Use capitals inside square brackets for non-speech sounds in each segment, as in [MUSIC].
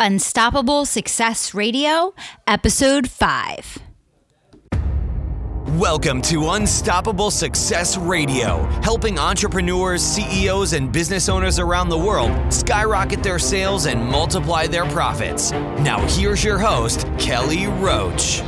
Unstoppable Success Radio, Episode 5. Welcome to Unstoppable Success Radio, helping entrepreneurs, CEOs, and business owners around the world skyrocket their sales and multiply their profits. Now, here's your host, Kelly Roach.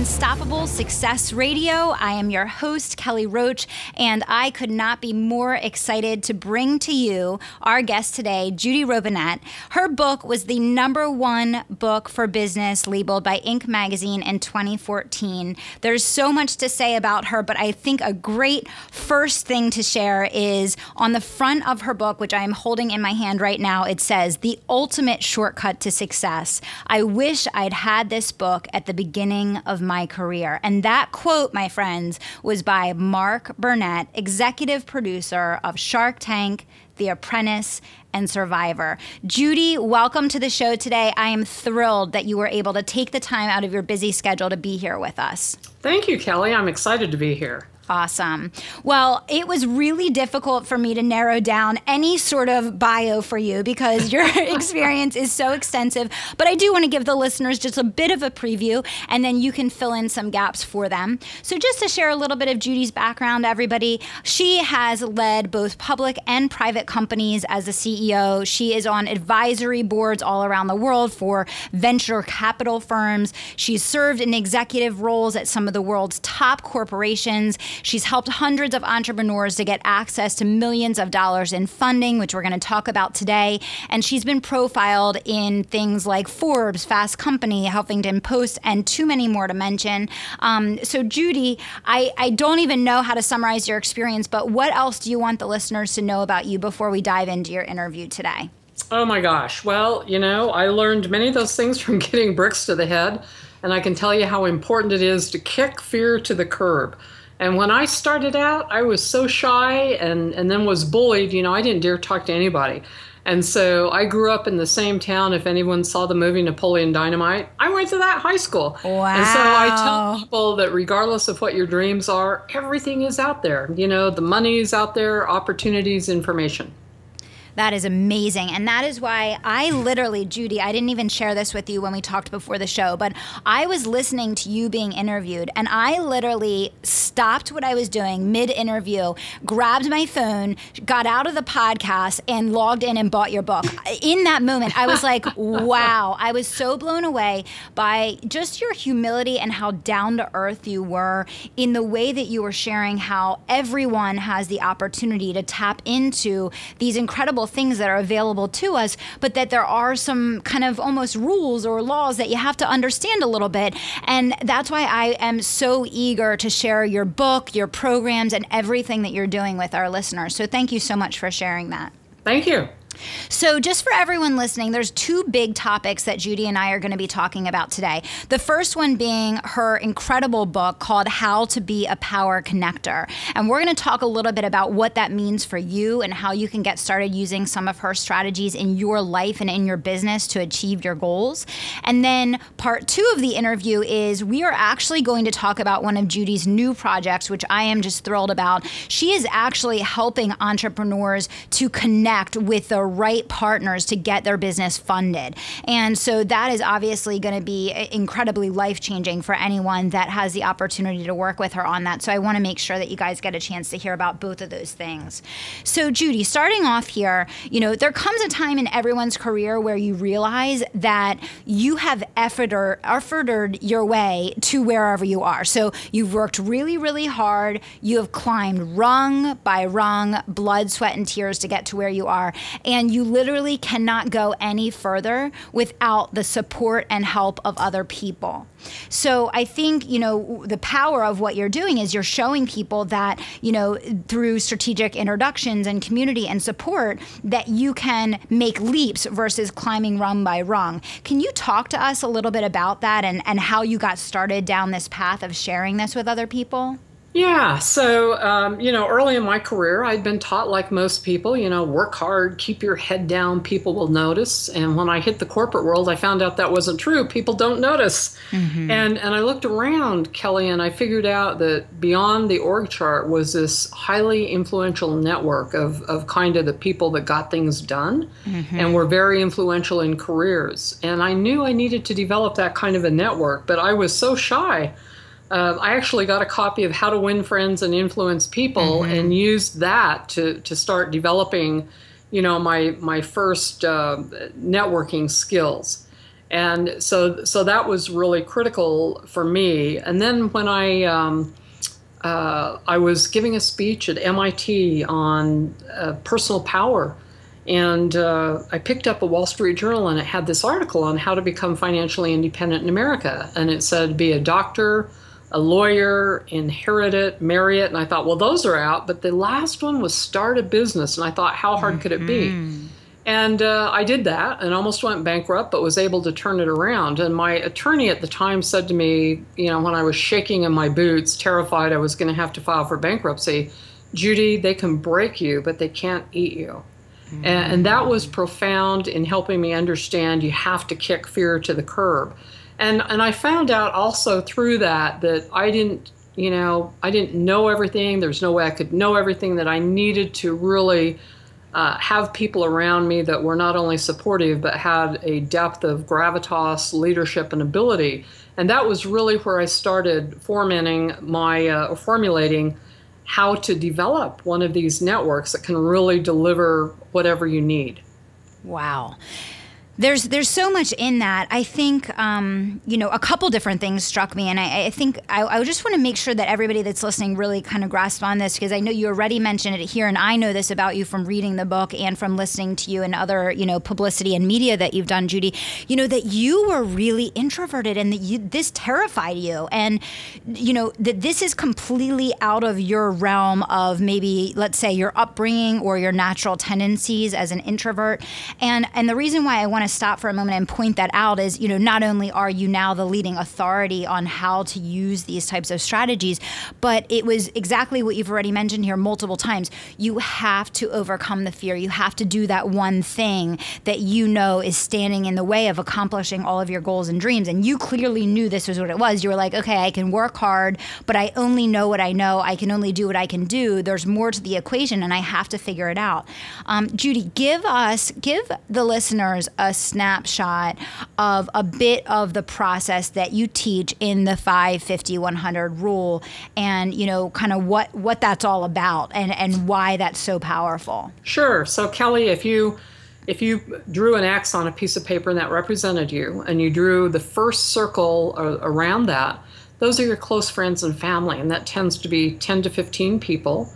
Unstoppable Success Radio. I am your host, Kelly Roach, and I could not be more excited to bring to you our guest today, Judy Robinett. Her book was the number one book for business labeled by Inc. magazine in 2014. There's so much to say about her, but I think a great first thing to share is on the front of her book, which I am holding in my hand right now, it says, The Ultimate Shortcut to Success. I wish I'd had this book at the beginning of my career. And that quote, my friends, was by Mark Burnett, executive producer of Shark Tank, The Apprentice, and Survivor. Judy, welcome to the show today. I am thrilled that you were able to take the time out of your busy schedule to be here with us. Thank you, Kelly. I'm excited to be here. Awesome. Well, it was really difficult for me to narrow down any sort of bio for you because your [LAUGHS] experience is so extensive. But I do want to give the listeners just a bit of a preview and then you can fill in some gaps for them. So, just to share a little bit of Judy's background, everybody, she has led both public and private companies as a CEO. She is on advisory boards all around the world for venture capital firms. She's served in executive roles at some of the world's top corporations. She's helped hundreds of entrepreneurs to get access to millions of dollars in funding, which we're going to talk about today. And she's been profiled in things like Forbes, Fast Company, Huffington Post, and too many more to mention. Um, so, Judy, I, I don't even know how to summarize your experience, but what else do you want the listeners to know about you before we dive into your interview today? Oh my gosh. Well, you know, I learned many of those things [LAUGHS] from getting bricks to the head, and I can tell you how important it is to kick fear to the curb. And when I started out, I was so shy and, and then was bullied. You know, I didn't dare talk to anybody. And so I grew up in the same town. If anyone saw the movie Napoleon Dynamite, I went to that high school. Wow. And so I tell people that regardless of what your dreams are, everything is out there. You know, the money is out there, opportunities, information. That is amazing. And that is why I literally, Judy, I didn't even share this with you when we talked before the show, but I was listening to you being interviewed and I literally stopped what I was doing mid interview, grabbed my phone, got out of the podcast, and logged in and bought your book. In that moment, I was like, [LAUGHS] wow. I was so blown away by just your humility and how down to earth you were in the way that you were sharing how everyone has the opportunity to tap into these incredible incredible things that are available to us, but that there are some kind of almost rules or laws that you have to understand a little bit. And that's why I am so eager to share your book, your programs, and everything that you're doing with our listeners. So thank you so much for sharing that. Thank you. So, just for everyone listening, there's two big topics that Judy and I are going to be talking about today. The first one being her incredible book called How to Be a Power Connector. And we're going to talk a little bit about what that means for you and how you can get started using some of her strategies in your life and in your business to achieve your goals. And then, part two of the interview is we are actually going to talk about one of Judy's new projects, which I am just thrilled about. She is actually helping entrepreneurs to connect with the right partners to get their business funded. And so that is obviously going to be eh, incredibly life changing for anyone that has the opportunity to work with her on that. So I want to make sure that you guys get a chance to hear about both of those things. So, Judy, starting off here, you know, there comes a time in everyone's career where you realize that you have efforted, efforted your way to wherever you are. So you've worked really, really hard. You have climbed rung by rung, blood, sweat, and tears to get to where you are and you literally cannot go any further without the support and help of other people. So I think, you know, the power of what you're doing is you're showing people that, you know, through strategic introductions and community and support that you can make leaps versus climbing rung by rung. Can you talk to us a little bit about that and, and how you got started down this path of sharing this with other people? Yeah, so um, you know, early in my career, I'd been taught, like most people, you know, work hard, keep your head down, people will notice. And when I hit the corporate world, I found out that wasn't true. People don't notice. Mm-hmm. And and I looked around, Kelly, and I figured out that beyond the org chart was this highly influential network of of kind of the people that got things done, mm-hmm. and were very influential in careers. And I knew I needed to develop that kind of a network, but I was so shy uh, I actually got a copy of How to Win Friends and Influence People mm-hmm. and used that to, to start developing, you know, my my first uh, networking skills. And so so that was really critical for me. And then when I um, uh, I was giving a speech at MIT on uh, personal power. And uh, I picked up a Wall Street Journal and it had this article on how to become financially independent in America. And it said, be a doctor, a lawyer, inherit it, marry it. And I thought, well, those are out. But the last one was start a business. And I thought, how hard mm-hmm. could it be? Mm-hmm. And uh, I did that and almost went bankrupt, but was able to turn it around. And my attorney at the time said to me, you know, when I was shaking in my boots, terrified I was going to have to file for bankruptcy, Judy, they can break you, but they can't eat you. Mm-hmm. And, and that was profound in helping me understand you have to kick fear to the curb and and I found out also through that that I didn't you know I didn't know everything. There's no way I could know everything. That I needed to really uh, have people around me that were not only supportive but had a depth of gravitas, leadership, and ability. And that was really where I started formatting my uh, formulating how to develop one of these networks that can really deliver whatever you need. Wow there's there's so much in that. I think um, you know a couple different things struck me, and I, I think I, I, just want to make sure that everybody that's listening really kind of grasp on this because I know you already mentioned it here, and I know this about you from reading the book and from listening to you and other you know publicity and media that you've done, Judy. You know that you were really introverted, and that you, this terrified you, and you know that this is completely out of your realm of maybe let's say your upbringing or your natural tendencies as an introvert, and and the reason why I want to stop for a moment and point that out is, you know, not only are you now the leading authority on how to use these types of strategies, but it was exactly what you've already mentioned here multiple times. You have to overcome the fear. You have to do that one thing that you know is standing in the way of accomplishing all of your goals and dreams. And you clearly knew this was what it was. You were like, okay, I can work hard, but I only know what I know. I can only do what I can do. There's more to the equation, and I have to figure it out. Um, Judy, give us, give the listeners a snapshot of a bit of the process that you teach in the 550 100 rule and you know kind of what what that's all about and and why that's so powerful sure so kelly if you if you drew an X on a piece of paper and that represented you, and you drew the first circle around that, those are your close friends and family, and that tends to be 10 to 15 people.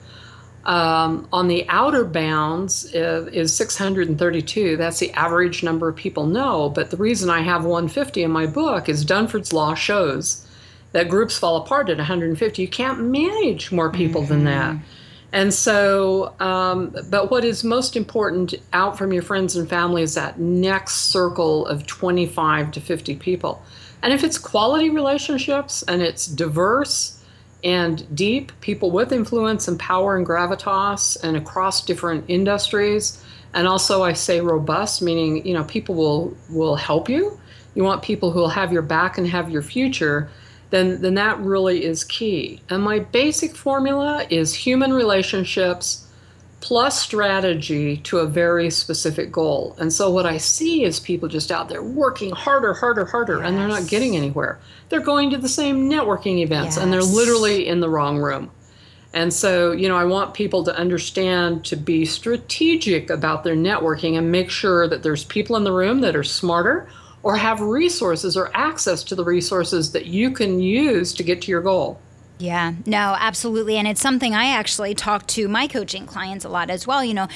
Um, on the outer bounds is, is 632. That's the average number of people know. But the reason I have 150 in my book is Dunbar's Law shows that groups fall apart at 150. You can't manage more people mm-hmm. than that. And so, um, but what is most important out from your friends and family is that next circle of 25 to 50 people. And if it's quality relationships and it's diverse, and deep people with influence and power and gravitas and across different industries. And also i say robust meaning you know people will will help you. You want people who will have your back and have your future then then that really is key. And my basic formula is human relationships plus strategy to a very specific goal. And so what I see is people just out there working harder, harder, harder, yes. and they're not getting anywhere. They're going to the same networking events yes. and they're literally in the wrong room. And so, you know, I want people to understand to be strategic about their networking and make sure that there's people in the room that are smarter or have resources or access to the resources that you can use to get to your goal. Yeah, no, absolutely. And it's something I actually talk to my coaching clients a lot as well. You know,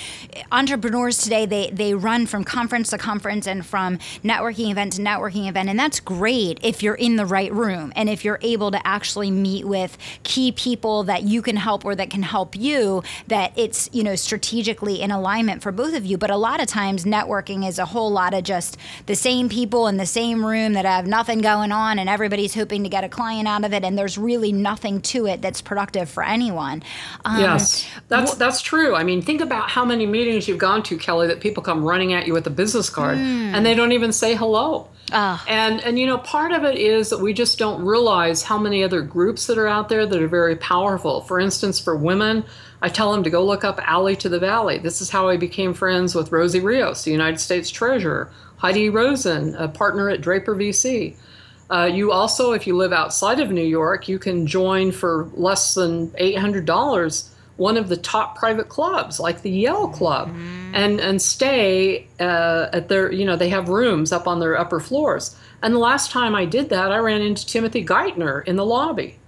entrepreneurs today, they, they run from conference to conference and from networking event to networking event. And that's great if you're in the right room and if you're able to actually meet with key people that you can help or that can help you, that it's, you know, strategically in alignment for both of you. But a lot of times, networking is a whole lot of just the same people in the same room that have nothing going on and everybody's hoping to get a client out of it. And there's really nothing nothing to it that's productive for anyone. Um, yes, that's wh- that's true. I mean, think about how many meetings you've gone to, Kelly, that people come running at you with a business card mm. and they don't even say hello. Oh. And and you know, part of it is that we just don't realize how many other groups that are out there that are very powerful. For instance, for women, I tell them to go look up Alley to the Valley. This is how I became friends with Rosie Rios, the United States Treasurer, Heidi Roizen, a partner at Draper VC. Uh, you also, if you live outside of New York, you can join for less than $800 one of the top private clubs like the Yale Club mm-hmm. and and stay uh, at their you know they have rooms up on their upper floors. And the last time I did that, I ran into Timothy Geithner in the lobby.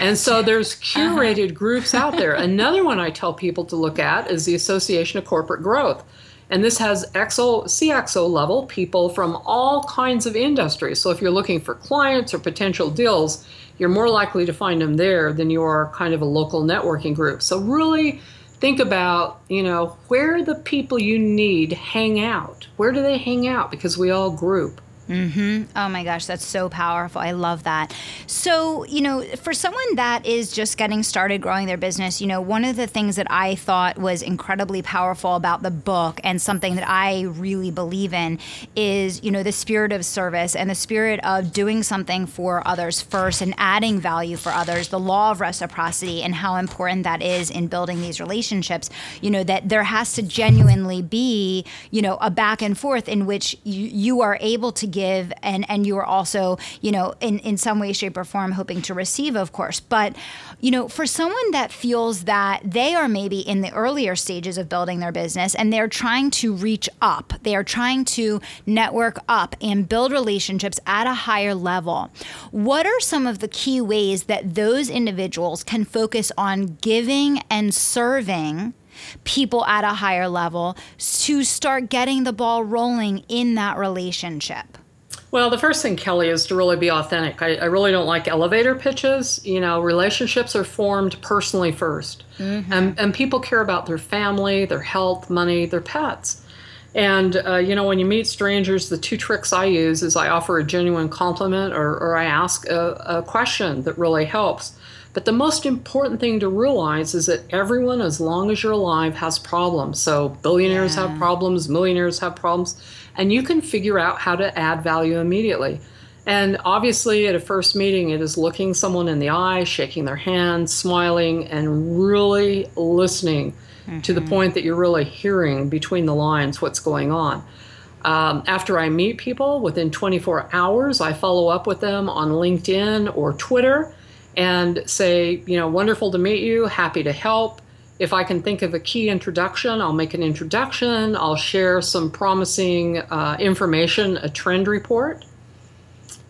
And so [LAUGHS] there's curated uh-huh. groups out there. Another one I tell people to look at is the Association of Corporate Growth. And this has XO, CXO level people from all kinds of industries. So if you're looking for clients or potential deals, you're more likely to find them there than you are kind of a local networking group. So really think about, you know, where the people you need hang out. Where do they hang out? Because we all group. Mm-hmm. Oh my gosh, that's so powerful. I love that. So, you know, for someone that is just getting started growing their business, you know, one of the things that I thought was incredibly powerful about the book and something that I really believe in is, you know, the spirit of service and the spirit of doing something for others first and adding value for others, the law of reciprocity and how important that is in building these relationships. You know, that there has to genuinely be, you know, a back and forth in which you, you are able to give and and you are also you know in in some way shape or form hoping to receive of course but you know for someone that feels that they are maybe in the earlier stages of building their business and they're trying to reach up they are trying to network up and build relationships at a higher level what are some of the key ways that those individuals can focus on giving and serving people at a higher level to start getting the ball rolling in that relationship? Well, the first thing, Kelly, is to really be authentic. I, I, really don't like elevator pitches. You know, relationships are formed personally 1st mm-hmm. and, and people care about their family, their health, money, their pets. And, uh, you know, when you meet strangers, the two tricks I use is I offer a genuine compliment or, or I ask a, a question that really helps. But the most important thing to realize is that everyone, as long as you're alive, has problems. So billionaires yeah. have problems, millionaires have problems and you can figure out how to add value immediately. And obviously, at a first meeting, it is looking someone in the eye, shaking their hand, smiling, and really listening mm-hmm. to the mm-hmm. point that you're really hearing between the lines what's going on. Um, after I meet people, within 24 hours, I follow up with them on LinkedIn or Twitter and say, you know, wonderful to meet you, happy to help. If I can think of a key introduction, I'll make an introduction. I'll share some promising uh, information, a trend report.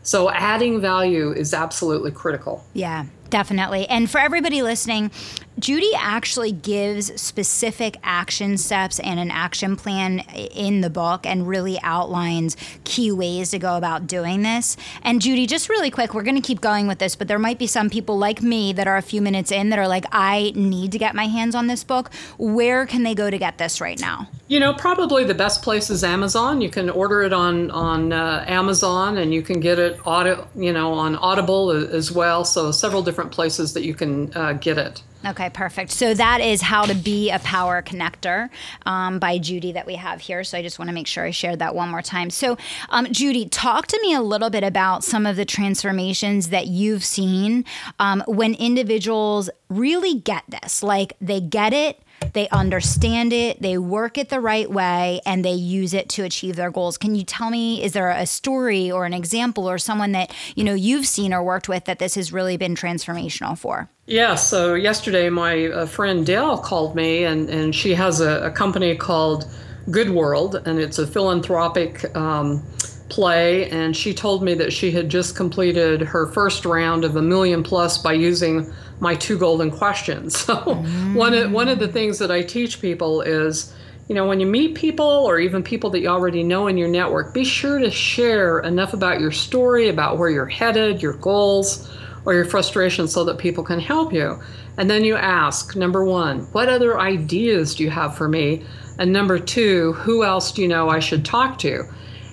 So, adding value is absolutely critical. Yeah, definitely. And for everybody listening, Judy actually gives specific action steps and an action plan in the book and really outlines key ways to go about doing this. And Judy, just really quick, we're going to keep going with this, but there might be some people like me that are a few minutes in that are like, I need to get my hands on this book. Where can they go to get this right now? You know, probably the best place is Amazon. You can order it on on uh, Amazon, and you can get it audio, you know, on Audible as well. So several different places that you can uh, get it. Okay, perfect. So that is How to Be a Power Connector um, by Judy that we have here. So I just want to make sure I shared that one more time. So, um, Judy, talk to me a little bit about some of the transformations that you've seen um, when individuals really get this. Like they get it, they understand it, they work it the right way, and they use it to achieve their goals. Can you tell me, is there a story or an example or someone that you know you've seen or worked with that this has really been transformational for? Yeah, so yesterday my uh, friend Dale called me, and, and she has a, a company called Good World, and it's a philanthropic um, play. And she told me that she had just completed her first round of a million plus by using my two golden questions. [LAUGHS] So mm. one of one of the things that I teach people is, you know, when you meet people or even people that you already know in your network, be sure to share enough about your story, about where you're headed, your goals, or your frustrations so that people can help you. And then you ask, number 1, what other ideas do you have for me? And number 2, who else do you know I should talk to?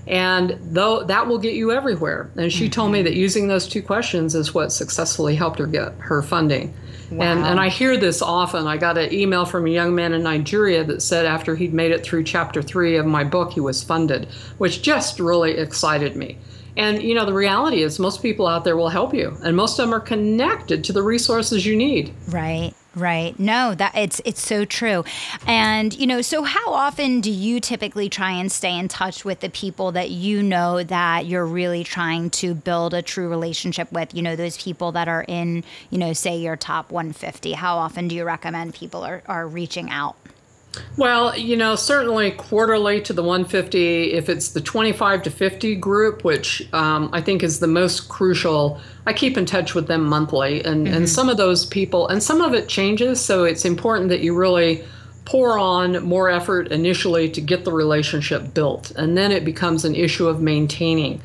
And though that will get you everywhere. And she mm-hmm. told me mm-hmm. that using those two questions is what successfully helped her get her funding. Wow. And, and I hear this often. I got an email from a young man in Nigeria that said after he'd made it through chapter three of my book, he was funded, which just really excited me. And you know, the reality is most people out there will help you, and most of them are connected to the resources you need. Right. Right. No, that it's it's so true. And you know, so how often do you typically try and stay in touch with the people that you know that you're really trying to build a true relationship with, you know, those people that are in, you know, say your top 150? How often do you recommend people are, are reaching out? Well, you know, certainly quarterly to the 150. If it's the 25 to 50 group, which um, I think is the most crucial, I keep in touch with them monthly. And, mm-hmm. and some of those people, and some of it changes. So it's important that you really pour on more effort initially to get the relationship built. And then it becomes an issue of maintaining.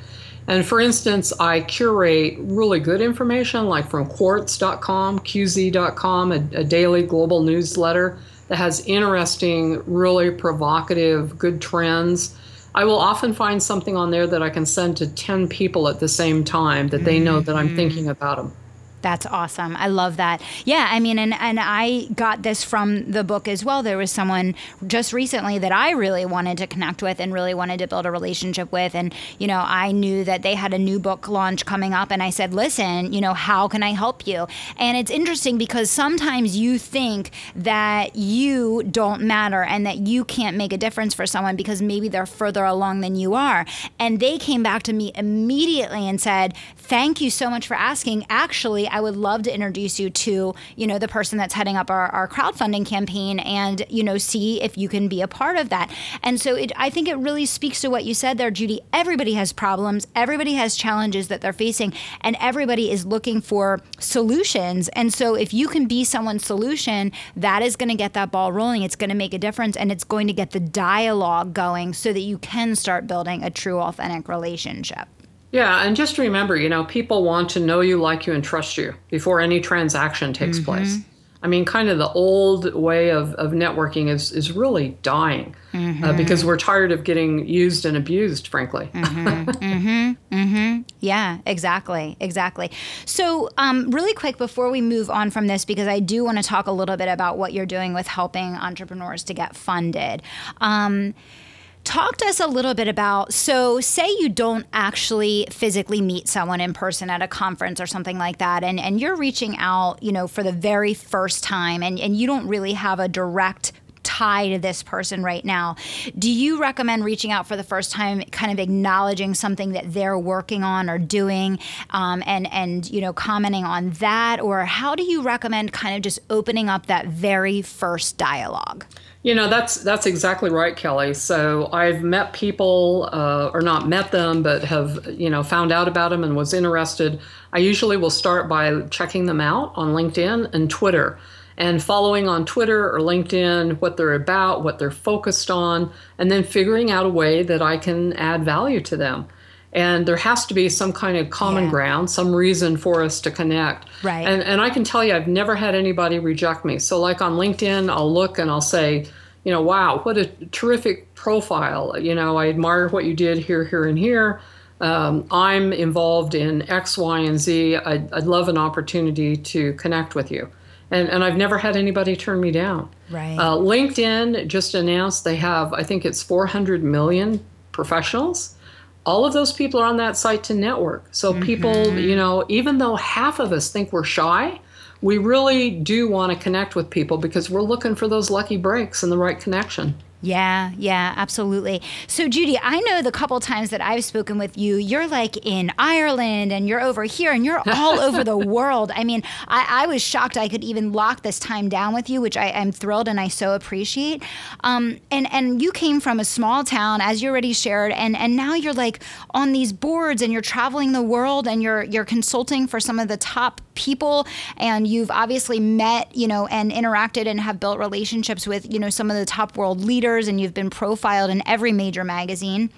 And for instance, I curate really good information like from quartz.com, qz.com, a, a daily global newsletter that has interesting, really provocative, good trends. I will often find something on there that I can send to 10 people at the same time that they know that I'm mm-hmm. thinking about them. That's awesome. I love that. Yeah, I mean, and, and I got this from the book as well. There was someone just recently that I really wanted to connect with and really wanted to build a relationship with. And, you know, I knew that they had a new book launch coming up. And I said, listen, you know, how can I help you? And it's interesting because sometimes you think that you don't matter and that you can't make a difference for someone because maybe they're further along than you are. And they came back to me immediately and said, thank you so much for asking. Actually, I would love to introduce you to, you know, the person that's heading up our, our crowdfunding campaign and, you know, see if you can be a part of that. And so it, I think it really speaks to what you said there, Judy. Everybody has problems, everybody has challenges that they're facing, and everybody is looking for solutions. And so if you can be someone's solution, that is going to get that ball rolling. It's going to make a difference and it's going to get the dialogue going so that you can start building a true, authentic relationship. Yeah, and just remember, you know, people want to know you, like you, and trust you before any transaction takes mm-hmm. place. I mean, kind of the old way of, of networking is, is really dying uh, mm-hmm. uh, because we're tired of getting used and abused, frankly. mm-hmm. mm-hmm. mm-hmm. Yeah, exactly. Exactly. So, um, really quick before we move on from this, because I do want to talk a little bit about what you're doing with helping entrepreneurs to get funded. Um, Talk to us a little bit about so, say you don't actually physically meet someone in person at a conference or something like that, and, and you're reaching out, you know, for the very first time, and, and you don't really have a direct tie to this person right now. Do you recommend reaching out for the first time, kind of acknowledging something that they're working on or doing, um, and and you know commenting on that, or how do you recommend kind of just opening up that very first dialogue? You know, that's that's exactly right, Kelly. So I've met people, uh, or not met them, but have you know found out about them and was interested. I usually will start by checking them out on LinkedIn and Twitter, and following on Twitter or LinkedIn what they're about, what they're focused on, and then figuring out a way that I can add value to them and there has to be some kind of common yeah. ground, some reason for us to connect. Right. And and I can tell you, I've never had anybody reject me. So like on LinkedIn, I'll look and I'll say, you know, wow, what a terrific profile. You know, I admire what you did here, here, and here. Um, I'm involved in X, Y, and Z. I'd, I'd love an opportunity to connect with you. And, and I've never had anybody turn me down. Right. Uh, LinkedIn just announced they have, I think it's 400 million professionals all of those people are on that site to network. So mm-hmm. people, you know, even though half of us think we're shy, we really do want to connect with people because we're looking for those lucky breaks and the right connection. Yeah, yeah, absolutely. So, Judy, I know the couple times that I've spoken with you, you're like in Ireland and you're over here and you're all [LAUGHS] over the world. I mean, I, I, was shocked I could even lock this time down with you, which I, am thrilled and I so appreciate. Um, and and you came from a small town, as you already shared, and and now you're like on these boards and you're traveling the world and you're you're consulting for some of the top people and you've obviously met, you know, and interacted and have built relationships with, you know, some of the top world leaders and you've been profiled in every major magazine.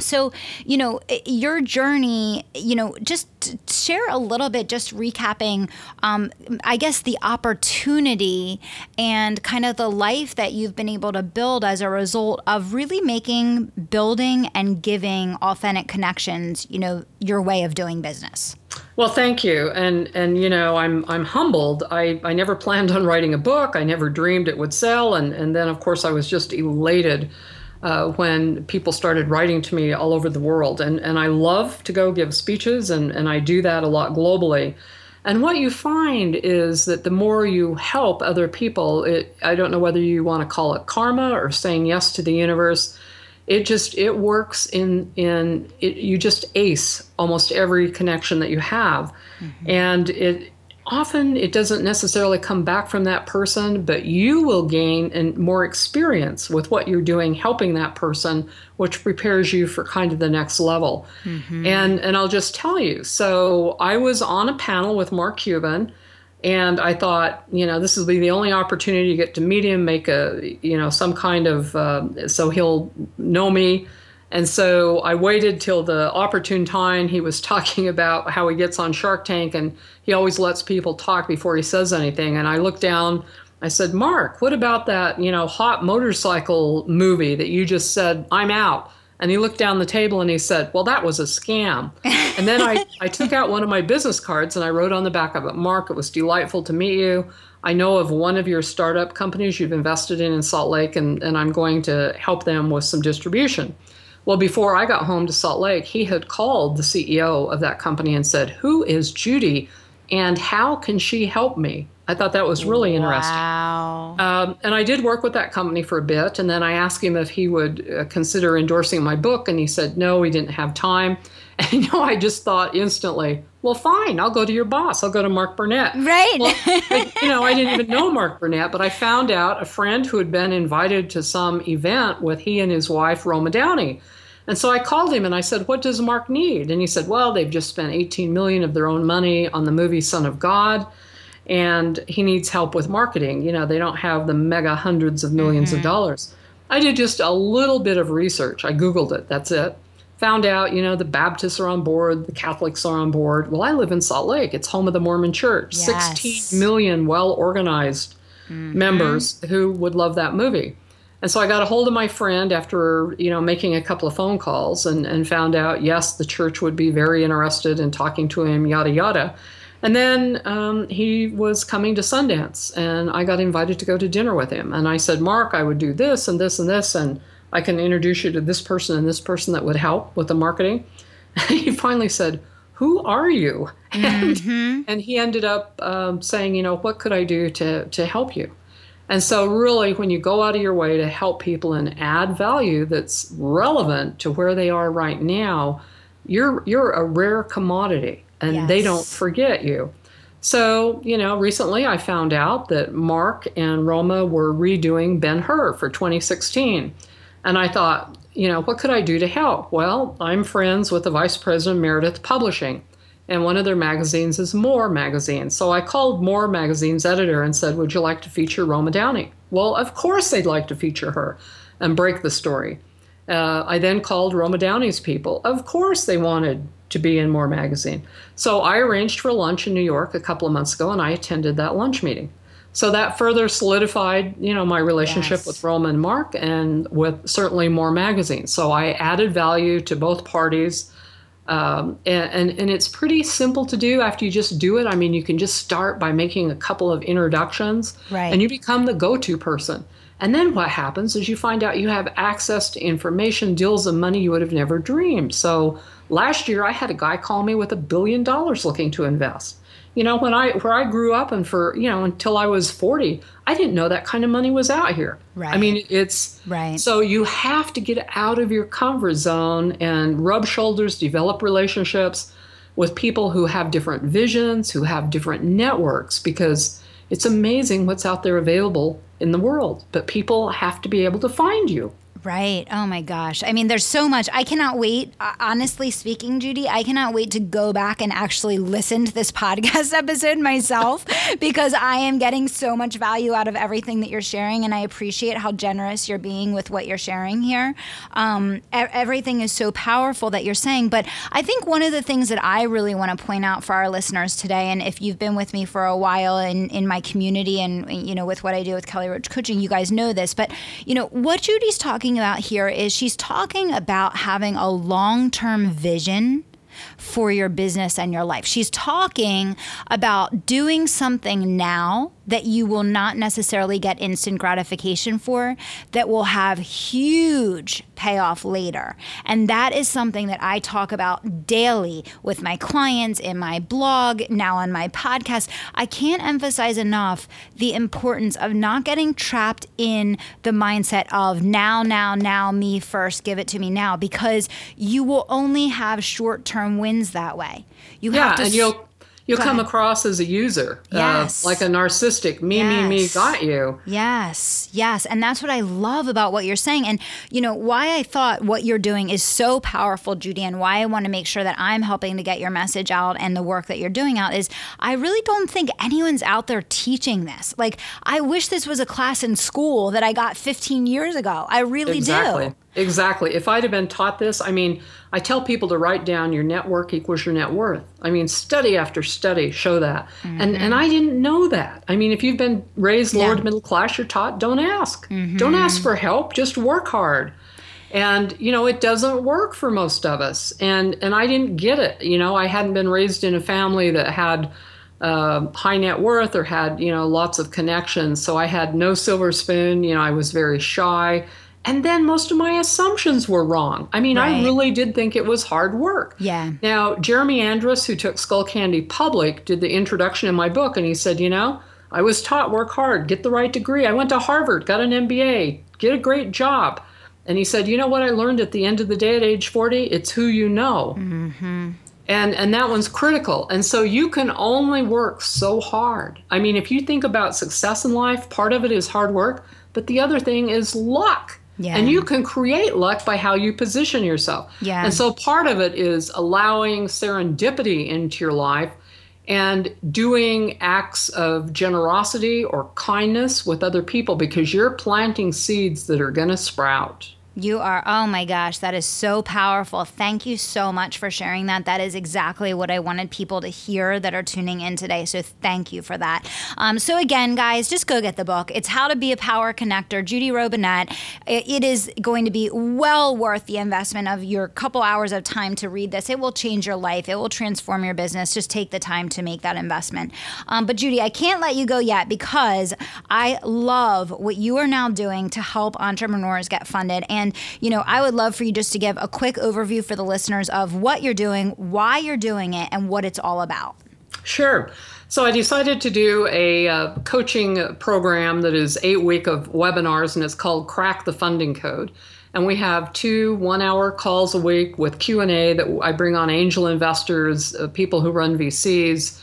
So, you know, your journey, you know, just share a little bit, just recapping, um, I guess, the opportunity and kind of the life that you've been able to build as a result of really making building and giving authentic connections, you know, your way of doing business. Well, thank you, and and you know I'm I'm humbled. I I never planned on writing a book. I never dreamed it would sell, and and then of course I was just elated uh, when people started writing to me all over the world. And, and I love to go give speeches, and, and I do that a lot globally. And what you find is that the more you help other people, it, I don't know whether you want to call it karma or saying yes to the universe. It just it works in in it, you just ace almost every connection that you have, mm-hmm. and it often it doesn't necessarily come back from that person, but you will gain and more experience with what you're doing, helping that person, which prepares you for kind of the next level. Mm-hmm. And and I'll just tell you. So I was on a panel with Mark Cuban. And I thought, you know, this will be the only opportunity to get to meet him, make a, you know, some kind of, uh, so he'll know me, and so I waited till the opportune time. He was [LAUGHS] talking about how he gets on Shark Tank and he always lets people talk before he says anything. And I looked down, I said, Mark, what about that, you know, hot motorcycle movie that you just said, I'm out? And he looked down the table and he said, Well, that was a scam. and then I, [LAUGHS] I took out one of my business cards and I wrote on the back of it, Mark, it was delightful to meet you. I know of one of your startup companies you've invested in in Salt Lake, and, and I'm going to help them with some distribution. Well, before I got home to Salt Lake, he had called the CEO of that company and said, Who is Judy and how can she help me? I thought that was really interesting. Um, and I did work with that company for a bit. And then I asked him if he would uh, consider endorsing my book. And he said, no, he didn't have time. [LAUGHS] And, you know, I just thought instantly, well, fine, I'll go to your boss. I'll go to Mark Burnett. Right. Well, I, you know, I didn't even [LAUGHS] know Mark Burnett, but I found out a friend who had been invited to some event with he and his wife, Roma Downey. And so I called him and I said, "What does Mark need?" And he said, "Well, they've just spent 18 million of their own money on the movie Son of God, and he needs help with marketing. You know, they don't have the mega hundreds of 1000000s mm-hmm. of dollars." I did just a little bit of research. I googled it. That's it. Found out, you know, the Baptists are on board, the Catholics are on board. Well, I live in Salt Lake. It's home of the Mormon Church. Yes. 16 million well-organized mm-hmm. members who would love that movie. And so I got a hold of my friend after, you know, making a couple of phone calls and, and found out, yes, the church would be very interested in talking to him, yada, yada. And then um, he was coming to Sundance, and I got invited to go to dinner with him. And I said, Mark, I would do this and this and this, and I can introduce you to this person and this person that would help with the marketing. And [LAUGHS] he finally said, Who are you? [LAUGHS] Mm-hmm. And, and, he ended up um, saying, You know, what could I do to, to help you? And so, really, when you go out of your way to help people and add value that's relevant to where they are right now, you're you're a rare commodity, and yes. they don't forget you. So, you know, recently I found out that Mark and Roma were redoing Ben Hur for 2016, and I thought, you know, what could I do to help? Well, I'm friends with the vice president of Meredith Publishing and one of their magazines is More Magazine. So I called More Magazine's editor and said, Would you like to feature Roma Downey? Well, of course they'd like to feature her and break the story. Uh, I then called Roma Downey's people. Of course they wanted to be in More Magazine. So I arranged for lunch in New York a couple of months ago and I attended that lunch meeting. So that further solidified, you know, my relationship yes. with Roma and Mark and with certainly More Magazine. So I added value to both parties um, and, and, and it's pretty simple to do after you just do it. I mean, you can just start by making a couple of introductions, right. and you become the go-to person. And then what happens is you find out you have access to information, deals, and money you would have never dreamed. So last year, I had a guy call me with a billion dollars looking to invest. You know when i where i grew up and for you know until i was 40 i didn't know that kind of money was out here. Right i mean it's right. so you have to get out of your comfort zone and rub shoulders develop relationships with people who have different visions who have different networks because it's amazing what's out there available in the world but people have to be able to find you Right. Oh my gosh. I mean, there's so much. I cannot wait. Uh, honestly speaking, Judy, I cannot wait to go back and actually listen to this [LAUGHS] podcast episode myself [LAUGHS] because I am getting so much value out of everything that you're sharing. And I appreciate how generous you're being with what you're sharing here. Um, everything is so powerful that you're saying. But I think one of the things that I really want to point out for our listeners today, and if you've been with me for a while in, in my community and, you know, with what I do with Kelly Roach Coaching, you guys know this. But, you know, what Judy's talking about here is she's talking about having a long term vision for your business and your life. She's talking about doing something now that you will not necessarily get instant gratification for that will have huge payoff later. And that is something that I talk about daily with my clients in my blog, now on my podcast. I can't emphasize enough the importance of not getting trapped in the mindset of now, now, now, me first, give it to me now, because you will only have short term wins that way. You yeah, have to. And you'll you'll come across as a user, uh, yes. Uh, like a narcissistic, me, yes. me, me, got you. Yes, yes. And that's what I love about what you're saying. And, you know, why I thought what you're doing is so powerful, Judy, and why I want to make sure that I'm helping to get your message out and the work that you're doing out is I really don't think anyone's out there teaching this. Like, I wish this was a class in school that I got 15 years ago. I really exactly. do. Exactly. If I'd have been taught this, I mean, I tell people to write down your network equals your net worth. I mean, study after study show that. Mm-hmm. And and I didn't know that. I mean, if you've been raised lower yeah. to middle class, you're taught don't ask. Mm-hmm. Don't ask for help, just work hard. And you know, it doesn't work for most of us. And and I didn't get it. You know, I hadn't been raised in a family that had uh, high net worth or had you know lots of connections. So I had no silver spoon. You know, I was very shy and then most of my assumptions were wrong. I mean, right. I really did think it was hard work. Yeah. Now, Jeremy Andrus, who took Skullcandy public, did the introduction in my book, and he said, you know, I was taught work hard, get the right degree. I went to Harvard, got an MBA, get a great job. And he said, you know what I learned at the end of the day at age 40? It's who you know. Mm-hmm. And, and that one's critical. And so you can only work so hard. I mean, if you think about success in life, part of it is hard work, but the other thing is luck. Yeah. And you can create luck by how you position yourself. Yeah. And so part of it is allowing serendipity into your life and doing acts of generosity or kindness with other people because you're planting seeds that are going to sprout. You are, oh my gosh, that is so powerful. Thank you so much for sharing that. That is exactly what I wanted people to hear that are tuning in today. So thank you for that. Um, so, again, guys, just go get the book. It's How to Be a Power Connector, Judy Robinett. It is going to be well worth the investment of your couple hours of time to read this. It will change your life, it will transform your business. Just take the time to make that investment. Um, but, Judy, I can't let you go yet because I love what you are now doing to help entrepreneurs get funded. And and, you know, I would love for you just to give a quick overview for the listeners of what you're doing, why you're doing it, and what it's all about. Sure. So I decided to do a uh, coaching program that is eight week of webinars, and it's called Crack the Funding Code. And we have two one-hour calls a week with Q and A that I bring on angel investors, uh, people who run VCs,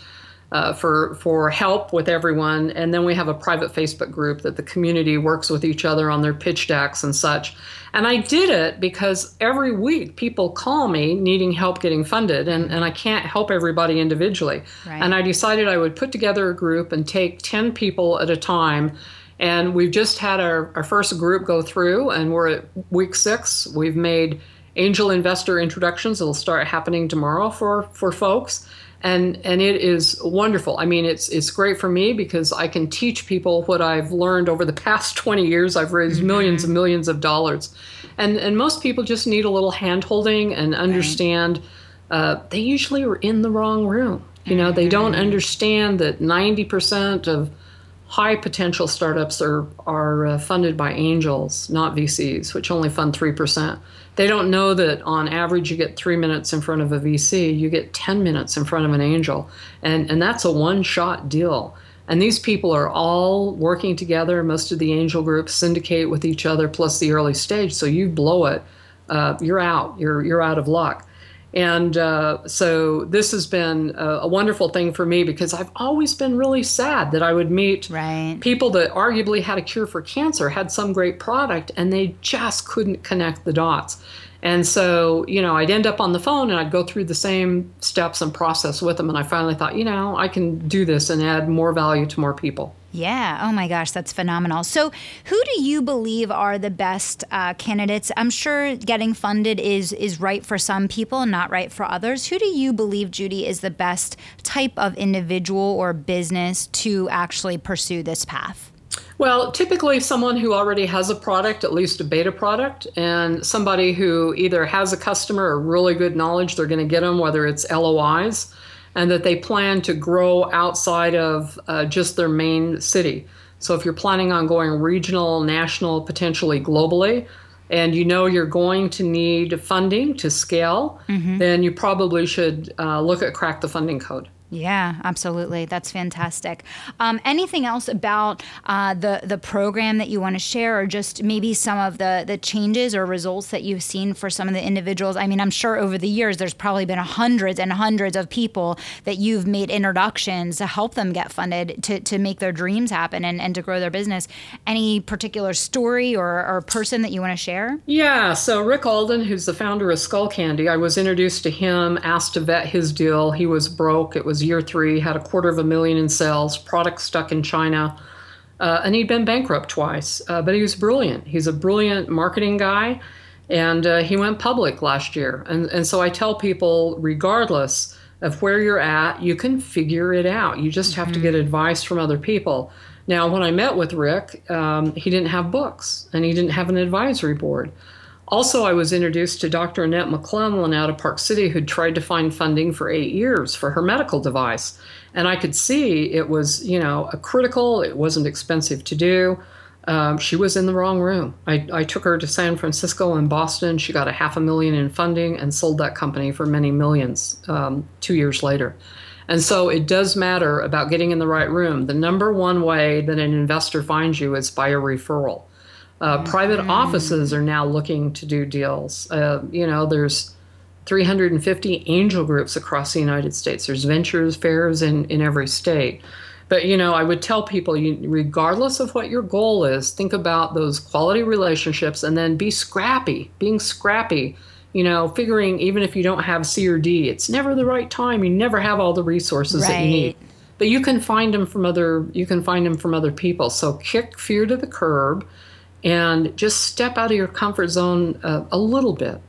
uh, for for help with everyone, and then we have a private Facebook group that the community works with each other on their pitch decks and such. And I did it because every week people call me needing help getting funded, and, and I can't help everybody individually. Right. And I decided I would put together a group and take 10 people at a time. And we've just had our, our first group go through, and we're at week six. We've made angel investor introductions. It'll start happening tomorrow for, for folks and and it is wonderful. I mean, it's it's great for me because I can teach people what I've learned over the [LAUGHS] past 20 years. I've raised mm-hmm. millions and millions of dollars, and and most people just need a little hand holding and understand. Right. Uh, they usually are in the wrong room. You know, mm-hmm. they don't understand that 90% of high potential startups are are uh, funded by angels, not VCs, which only fund three percent they don't know that on average you get three minutes in front of a VC, you get 10 minutes in front of an angel. And, and that's a one shot deal. And these people are all working together. Most of the angel groups syndicate with each other, plus the early stage. So you blow it, uh, you're out. You're, you're out of luck. And uh, so this has been a, a, wonderful thing for me because I've always been really sad that I would meet right. people that arguably had a cure for cancer, had some great product, and they just couldn't connect the dots. And so, you know, I'd end up on the phone and I'd go through the same steps and process with them. And I finally thought, you know, I can do this and add more value to more people. Yeah. Oh my gosh, that's phenomenal. So, who do you believe are the best uh, candidates? I'm sure getting funded is is right for some people, not right for others. Who do you believe, Judy, is the best type of individual or business to actually pursue this path? Well, typically someone who already has a product, at least a beta product, and somebody who either has a customer or really good knowledge they're going to get them, whether it's LOIs, and that they plan to grow outside of uh, just their main city. So if you're planning on going regional, national, potentially globally, and you know you're going to need funding to scale, mm-hmm. then you probably should uh, look at Crack the Funding Code. Yeah, absolutely. That's fantastic. Um, anything else about uh, the the program that you want to share, or just maybe some of the the changes or results that you've seen for some of the individuals? I mean, I'm sure over the years there's probably been hundreds and hundreds of people that you've made introductions to help them get funded to, to make their dreams happen and, and to grow their business. Any particular story or, or person that you want to share? Yeah. So Rick Alden, who's the founder of Skullcandy, I was introduced to him, asked to vet his deal. He was broke. It was year three, had a quarter of a million in sales, product stuck in China, uh, and he'd been bankrupt twice. Uh, but he was brilliant. He's a brilliant marketing guy, and uh, he went public last year. And, and so I tell people, regardless of where you're at, you can figure it out. You just have mm-hmm. to get advice from other people. Now, when I met with Rick, um, he didn't have books and he didn't have an advisory board. Also, I was introduced to Dr. Annette McClellan out of Park City, who'd tried to find funding for eight years for her medical device. And I could see it was, you know, a critical, it wasn't expensive to do. Um, she was in the wrong room. I, I took her to San Francisco and Boston. She got a half a million in funding and sold that company for many millions um, two years later. And so it does matter about getting in the right room. The number one way that an investor finds you is by a referral. Uh. Private offices are now looking to do deals. Uh, you know, there's 350 angel groups across the United States. There's ventures fairs in, in every state. But you know, I would tell people, you, regardless of what your goal is, think about those quality relationships, and then be scrappy. Being scrappy, you know, figuring even if you don't have C or D, it's never the right time. You never have all the resources right. that you need. But you can find them from other. You can find them from other people. So kick fear to the curb and just step out of your comfort zone uh, a little bit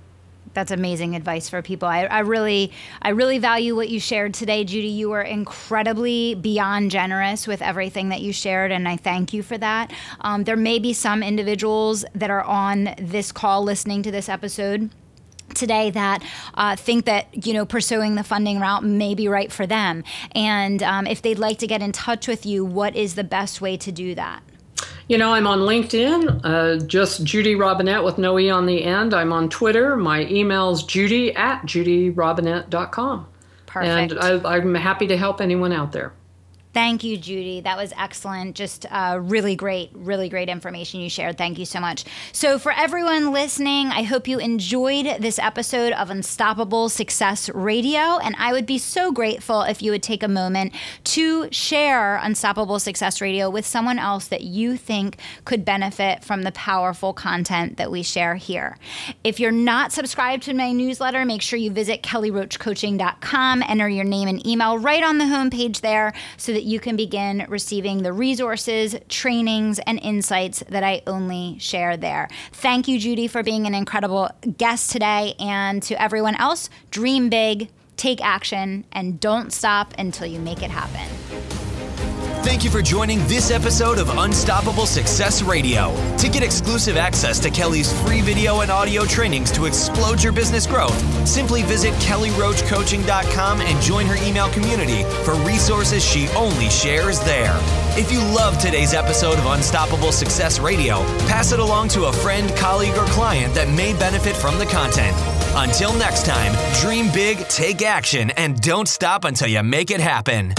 that's amazing advice for people. I, I, really, I really value what you shared today, Judy. You were incredibly beyond generous with everything that you shared, and I thank you for that. Um, there may be some individuals that are on this call listening to this episode today that uh, think that you know pursuing the funding route may be right for them and um, if they'd like to get in touch with you what is the best way to do that you know, I'm on LinkedIn, uh, just Judy Robinett with no E on the end. I'm on Twitter. My email's judy at judyrobinett.com. Perfect. And I, I'm happy to help anyone out there. Thank you, Judy. That was excellent. Just uh, really great, really great information you shared. Thank you so much. So, for everyone listening, I hope you enjoyed this episode of Unstoppable Success Radio. And I would be so grateful if you would take a moment to share Unstoppable Success Radio with someone else that you think could benefit from the powerful content that we share here. If you're not subscribed to my newsletter, make sure you visit kellyroachcoaching.com, enter your name and email right on the homepage there so that that you can begin receiving the resources, trainings, and insights that I only share there. Thank you, Judy, for being an incredible guest today. And to everyone else, dream big, take action, and don't stop until you make it happen. Thank you for joining this episode of Unstoppable Success Radio. To get exclusive access to Kelly's free video and audio trainings to explode your business growth, simply visit kellyroachcoaching.com and join her email community for resources she only shares there. If you love today's episode of Unstoppable Success Radio, pass it along to a friend, colleague, or client that may benefit from the content. Until next time, dream big, take action, and don't stop until you make it happen.